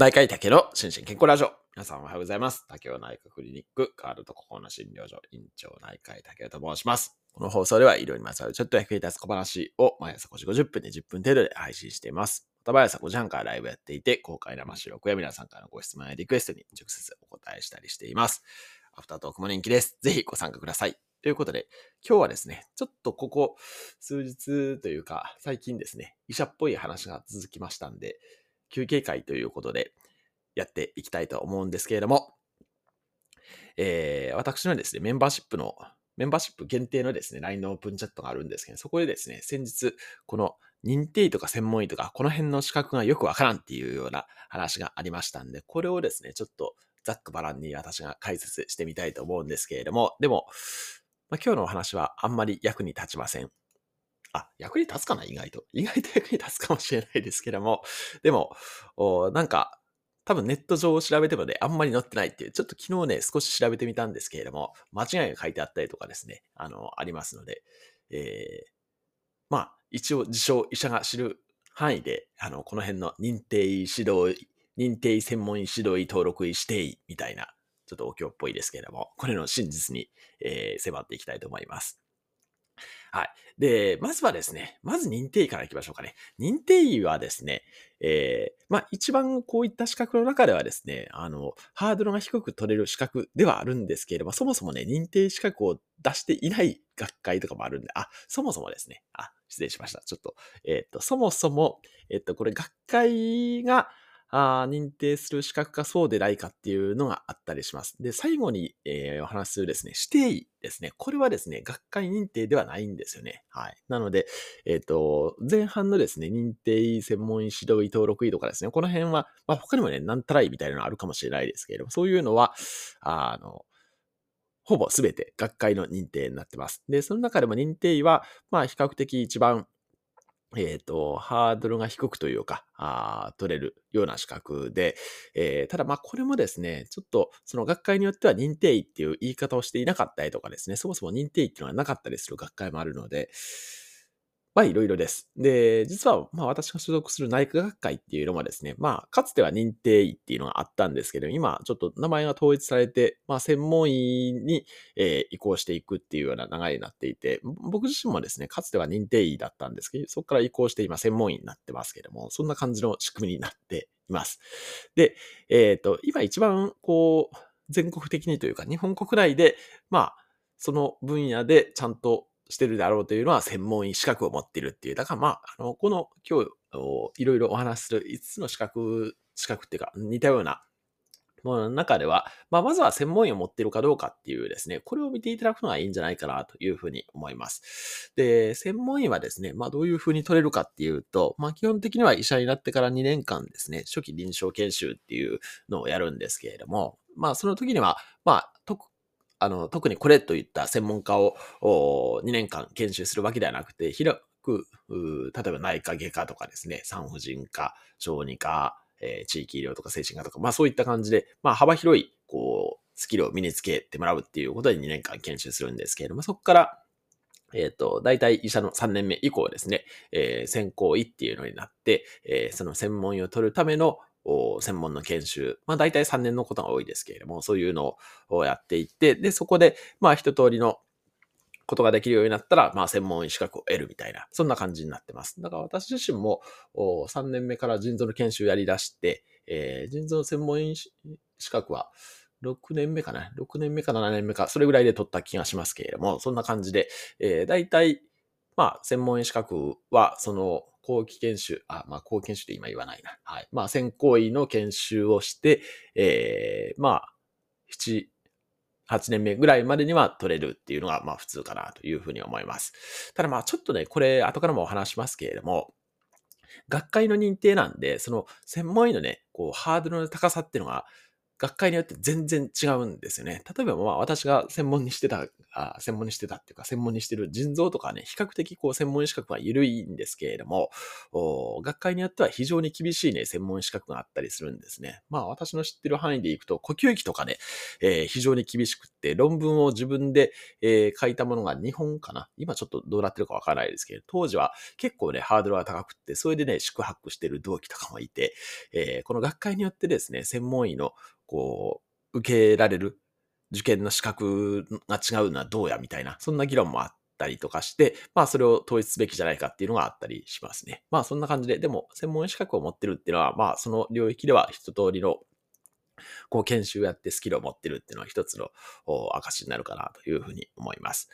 内科医竹の心身健康ラジオ。皆さんおはようございます。竹尾内科クリニック、カールと心の診療所、院長内科医竹尾と申します。この放送では医療にまつわるちょっと役に立つ小話を毎朝5時50分で10分程度で配信しています。また毎朝5時半からライブやっていて、公開生収録や皆さんからのご質問やリクエストに直接お答えしたりしています。アフタートークも人気です。ぜひご参加ください。ということで、今日はですね、ちょっとここ数日というか、最近ですね、医者っぽい話が続きましたんで、休憩会ということでやっていきたいと思うんですけれども、えー、私のですね、メンバーシップの、メンバーシップ限定のですね、LINE のオープンチャットがあるんですけど、そこでですね、先日、この認定医とか専門医とか、この辺の資格がよくわからんっていうような話がありましたんで、これをですね、ちょっとざっくばらんに私が解説してみたいと思うんですけれども、でも、まあ、今日のお話はあんまり役に立ちません。あ、役に立つかな意外と。意外と役に立つかもしれないですけども。でも、おなんか、多分ネット上を調べてもね、あんまり載ってないっていう、ちょっと昨日ね、少し調べてみたんですけれども、間違いが書いてあったりとかですね、あの、ありますので、えー、まあ、一応自称医者が知る範囲で、あの、この辺の認定医指導医、認定医専門医指導医登録医指定医みたいな、ちょっとお経っぽいですけれども、これの真実に、えー、迫っていきたいと思います。はい。で、まずはですね、まず認定医からいきましょうかね。認定医はですね、えー、まあ一番こういった資格の中ではですね、あの、ハードルが低く取れる資格ではあるんですけれども、そもそもね、認定資格を出していない学会とかもあるんで、あ、そもそもですね、あ、失礼しました。ちょっと、えっ、と、そもそも、えっ、と、これ学会が、あ認定する資格かそうでないかっていうのがあったりします。で、最後に、えー、お話しするですね、指定医ですね。これはですね、学会認定ではないんですよね。はい。なので、えっ、ー、と、前半のですね、認定医、専門医、指導医、登録医とかですね、この辺は、まあ他にもね、何トライみたいなのあるかもしれないですけれども、そういうのは、あの、ほぼすべて学会の認定になってます。で、その中でも認定医は、まあ比較的一番えっ、ー、と、ハードルが低くというか、あ取れるような資格で、えー、ただまあこれもですね、ちょっとその学会によっては認定医っていう言い方をしていなかったりとかですね、そもそも認定医っていうのはなかったりする学会もあるので、まあいろいろです。で、実はまあ私が所属する内科学会っていうのもですね、まあかつては認定医っていうのがあったんですけど、今ちょっと名前が統一されて、まあ専門医に、え、移行していくっていうような流れになっていて、僕自身もですね、かつては認定医だったんですけど、そこから移行して今専門医になってますけども、そんな感じの仕組みになっています。で、えっ、ー、と、今一番こう、全国的にというか、日本国内で、まあ、その分野でちゃんとしてるであろうというのは専門医資格を持っているっていう。だからまあ、あの、この今日いろいろお話しする5つの資格、資格っていうか似たようなものの中では、まあ、まずは専門医を持っているかどうかっていうですね、これを見ていただくのがいいんじゃないかなというふうに思います。で、専門医はですね、まあ、どういうふうに取れるかっていうと、まあ、基本的には医者になってから2年間ですね、初期臨床研修っていうのをやるんですけれども、まあ、その時には、まあ、あの、特にこれといった専門家を2年間研修するわけではなくて、広く、例えば内科外科とかですね、産婦人科、小児科、えー、地域医療とか精神科とか、まあそういった感じで、まあ幅広い、こう、スキルを身につけてもらうっていうことで2年間研修するんですけれども、そこから、えっ、ー、と、大体医者の3年目以降ですね、えー、専攻医っていうのになって、えー、その専門医を取るための専門の研修。まあ大体3年のことが多いですけれども、そういうのをやっていって、で、そこで、まあ一通りのことができるようになったら、まあ専門医資格を得るみたいな、そんな感じになってます。だから私自身も3年目から腎臓の研修をやり出して、えー、腎臓専門医資格は6年目かな ?6 年目か7年目か、それぐらいで取った気がしますけれども、そんな感じで、えー、大体、まあ専門医資格は、その、後期研修、あ、まあ、後期研修って今言わないな。はい。まあ、専攻医の研修をして、えー、まあ、7、8年目ぐらいまでには取れるっていうのが、まあ、普通かなというふうに思います。ただまあ、ちょっとね、これ、後からもお話しますけれども、学会の認定なんで、その専門医のね、こう、ハードルの高さっていうのが、学会によって全然違うんですよね。例えば、まあ、私が専門にしてた、あ専門にしてたっていうか、専門にしてる腎臓とかね、比較的こう、専門資格は緩いんですけれども、学会によっては非常に厳しいね、専門資格があったりするんですね。まあ、私の知ってる範囲でいくと、呼吸器とかね、えー、非常に厳しくて、論文を自分で、えー、書いたものが2本かな。今ちょっとどうなってるかわからないですけど、当時は結構ね、ハードルが高くって、それでね、宿泊してる同期とかもいて、えー、この学会によってですね、専門医の、こう、受けられる受験の資格が違うのはどうやみたいな、そんな議論もあったりとかして、まあそれを統一すべきじゃないかっていうのがあったりしますね。まあそんな感じで、でも専門医資格を持ってるっていうのは、まあその領域では一通りのこう研修やってスキルを持ってるっていうのは一つの証になるかなというふうに思います。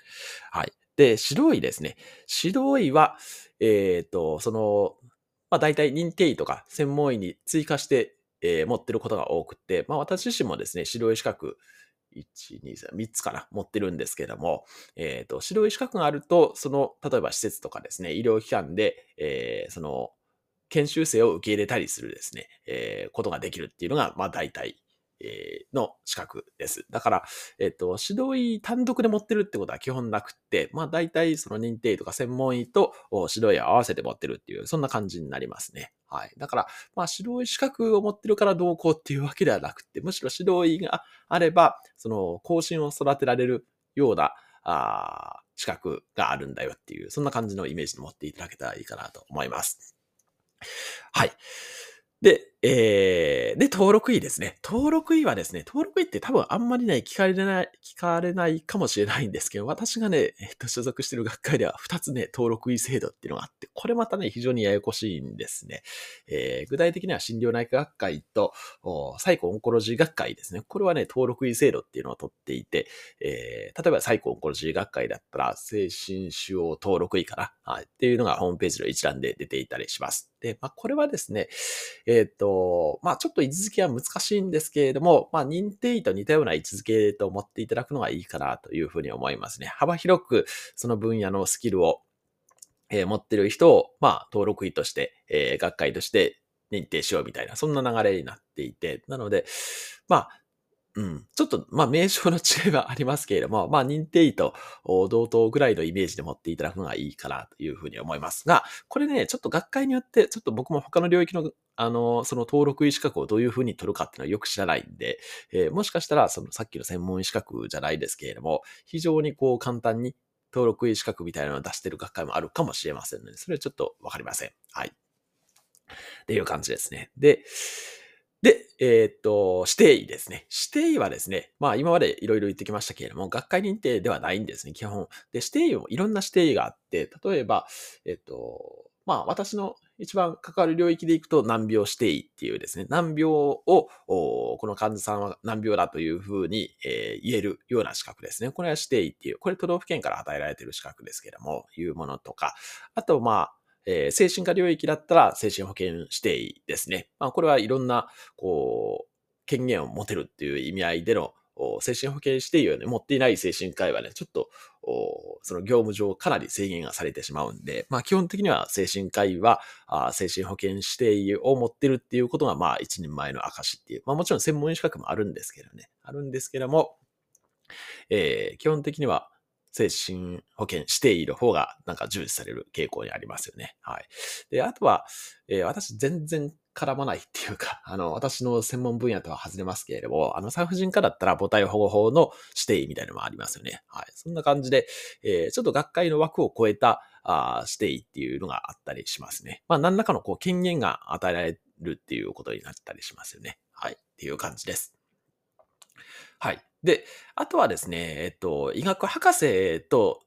はい。で、指導医ですね。指導医は、えっ、ー、と、その、まあ大体認定医とか専門医に追加して、えー、持ってることが多くて、まあ私自身もですね、指導医資格、1、2、3、つかな、持ってるんですけども、えっ、ー、と、指導医資格があると、その、例えば施設とかですね、医療機関で、えー、その、研修生を受け入れたりするですね、えー、ことができるっていうのが、まあ大体えの資格です。だから、えっ、と、指導医単独で持ってるってことは基本なくって、まあ大体その認定医とか専門医と指導医を合わせて持ってるっていう、そんな感じになりますね。はい。だから、まあ指導医資格を持ってるからどうこうっていうわけではなくて、むしろ指導医があれば、その後進を育てられるような、あ資格があるんだよっていう、そんな感じのイメージで持っていただけたらいいかなと思います。はい。で、えー、で、登録医ですね。登録医はですね、登録医って多分あんまりね、聞かれない、聞かれないかもしれないんですけど、私がね、えっと、所属してる学会では2つね、登録医制度っていうのがあって、これまたね、非常にややこしいんですね。えー、具体的には心療内科学会と、サイコオンコロジー学会ですね。これはね、登録医制度っていうのを取っていて、えー、例えばサイコオンコロジー学会だったら、精神腫瘍登録医かな、はい、っていうのがホームページの一覧で出ていたりします。で、まあ、これはですね、えっ、と、まあ、ちょっと位置づけは難しいんですけれども、まあ、認定医と似たような位置づけと思っていただくのがいいかなというふうに思いますね。幅広くその分野のスキルを、えー、持ってる人を、まあ、登録医として、えー、学会として認定しようみたいな、そんな流れになっていて、なので、まあ、うん。ちょっと、まあ、名称の違いはありますけれども、まあ、認定医と同等ぐらいのイメージで持っていただくのがいいかなというふうに思いますが、これね、ちょっと学会によって、ちょっと僕も他の領域の、あの、その登録医資格をどういうふうに取るかっていうのはよく知らないんで、えー、もしかしたら、そのさっきの専門医資格じゃないですけれども、非常にこう簡単に登録医資格みたいなのを出してる学会もあるかもしれませんので、それはちょっとわかりません。はい。っていう感じですね。で、で、えー、っと、指定医ですね。指定医はですね、まあ今までいろいろ言ってきましたけれども、学会認定ではないんですね、基本。で、指定医もいろんな指定医があって、例えば、えっと、まあ私の一番関わる領域でいくと難病指定医っていうですね、難病を、この患者さんは難病だというふうに、えー、言えるような資格ですね。これは指定医っていう、これ都道府県から与えられている資格ですけれども、いうものとか、あとまあ、えー、精神科領域だったら精神保険指定ですね。まあ、これはいろんな、こう、権限を持てるっていう意味合いでの精神保険指定医を、持っていない精神科医はね、ちょっと、その業務上かなり制限がされてしまうんで、まあ基本的には精険科医は、精神保険指定を持ってるっていうことが、まあ一人前の証っていう、まあもちろん専門医資格もあるんですけどね、あるんですけども、えー、基本的には、精神保険指定医の方がなんか重視される傾向にありますよね。はい。で、あとは、えー、私全然絡まないっていうか、あの、私の専門分野とは外れますけれども、あの、産婦人科だったら母体保護法の指定医みたいなのもありますよね。はい。そんな感じで、えー、ちょっと学会の枠を超えた、あ指定医っていうのがあったりしますね。まあ、何らかのこう権限が与えられるっていうことになったりしますよね。はい。っていう感じです。はい。で、あとはですね、えっと、医学博士と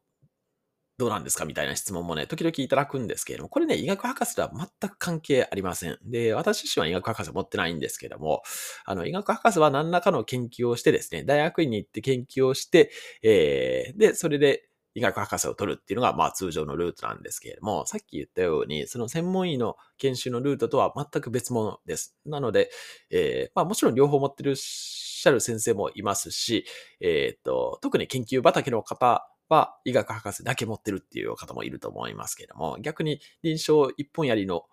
どうなんですかみたいな質問もね、時々いただくんですけれども、これね、医学博士とは全く関係ありません。で、私自身は医学博士持ってないんですけども、あの、医学博士は何らかの研究をしてですね、大学院に行って研究をして、えー、で、それで医学博士を取るっていうのが、まあ通常のルートなんですけれども、さっき言ったように、その専門医の研修のルートとは全く別物です。なので、えー、まあもちろん両方持ってるしゃる先生もいますし、えっ、と、特に研究畑の方は医学博士だけ持ってるっていう方もいると思いますけれども、逆に臨床一本やりの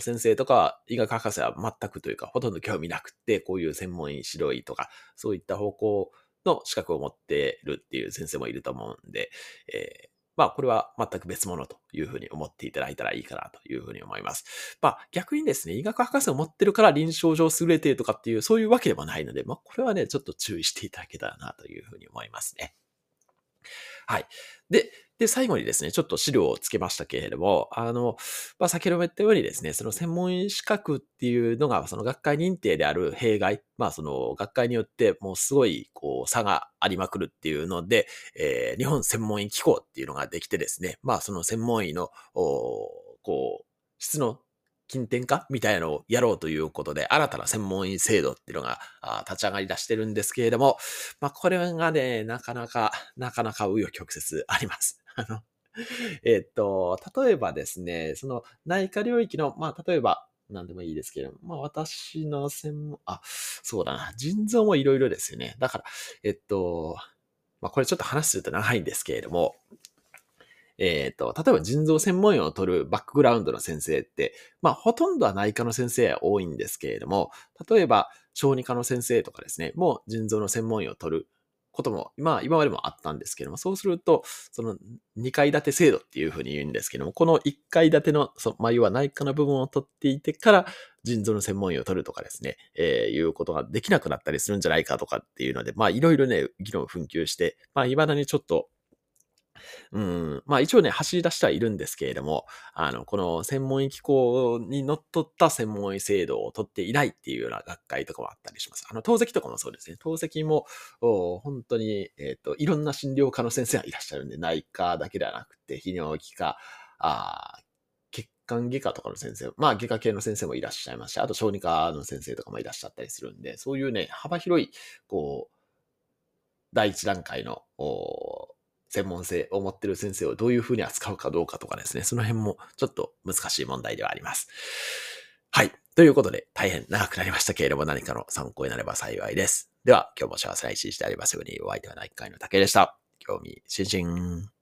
先生とか医学博士は全くというか、ほとんど興味なくて、こういう専門医、指導医とか、そういった方向の資格を持ってるっていう先生もいると思うんで、えーまあ、これは全く別物というふうに思っていただいたらいいかなというふうに思います。まあ、逆にですね、医学博士を持ってるから臨床上優れてるとかっていう、そういうわけでもないので、まあ、これはね、ちょっと注意していただけたらなというふうに思いますね。はい。で、で、最後にですね、ちょっと資料をつけましたけれども、あの、まあ、先ほども言ったようにですね、その専門医資格っていうのが、その学会認定である弊害、まあ、その学会によってもうすごい、こう、差がありまくるっていうので、えー、日本専門医機構っていうのができてですね、まあ、その専門医の、こう、質の近典化みたいなのをやろうということで、新たな専門医制度っていうのが立ち上がり出してるんですけれども、まあ、これがね、なかなか、なかなか紆余曲折あります。あの、えっと、例えばですね、その内科領域の、まあ、例えば、何でもいいですけど、まあ私の専門、あ、そうだな、腎臓もいろいろですよね。だから、えっと、まあこれちょっと話すると長いんですけれども、えっ、ー、と、例えば腎臓専門医を取るバックグラウンドの先生って、まあ、ほとんどは内科の先生は多いんですけれども、例えば、小児科の先生とかですね、もう腎臓の専門医を取ることも、まあ、今までもあったんですけども、そうすると、その2階建て制度っていうふうに言うんですけども、この1階建ての、そまあ、要は内科の部分を取っていてから、腎臓の専門医を取るとかですね、えー、いうことができなくなったりするんじゃないかとかっていうので、まあ、いろいろね、議論紛糾して、まあ、未だにちょっと、うん、まあ一応ね、走り出してはいるんですけれども、あの、この専門医機構にのっとった専門医制度を取っていないっていうような学会とかもあったりします。あの、透析とかもそうですね。透析も、本当に、えっ、ー、と、いろんな診療科の先生がいらっしゃるんで、内科だけではなくて、泌尿器科、あ血管外科とかの先生、まあ外科系の先生もいらっしゃいますし、あと小児科の先生とかもいらっしゃったりするんで、そういうね、幅広い、こう、第一段階の、専門性を持ってる先生をどういうふうに扱うかどうかとかですね、その辺もちょっと難しい問題ではあります。はい。ということで、大変長くなりましたけれども、何かの参考になれば幸いです。では、今日も幸せな一日でありますように、お相手は内科医の竹でした。興味津々。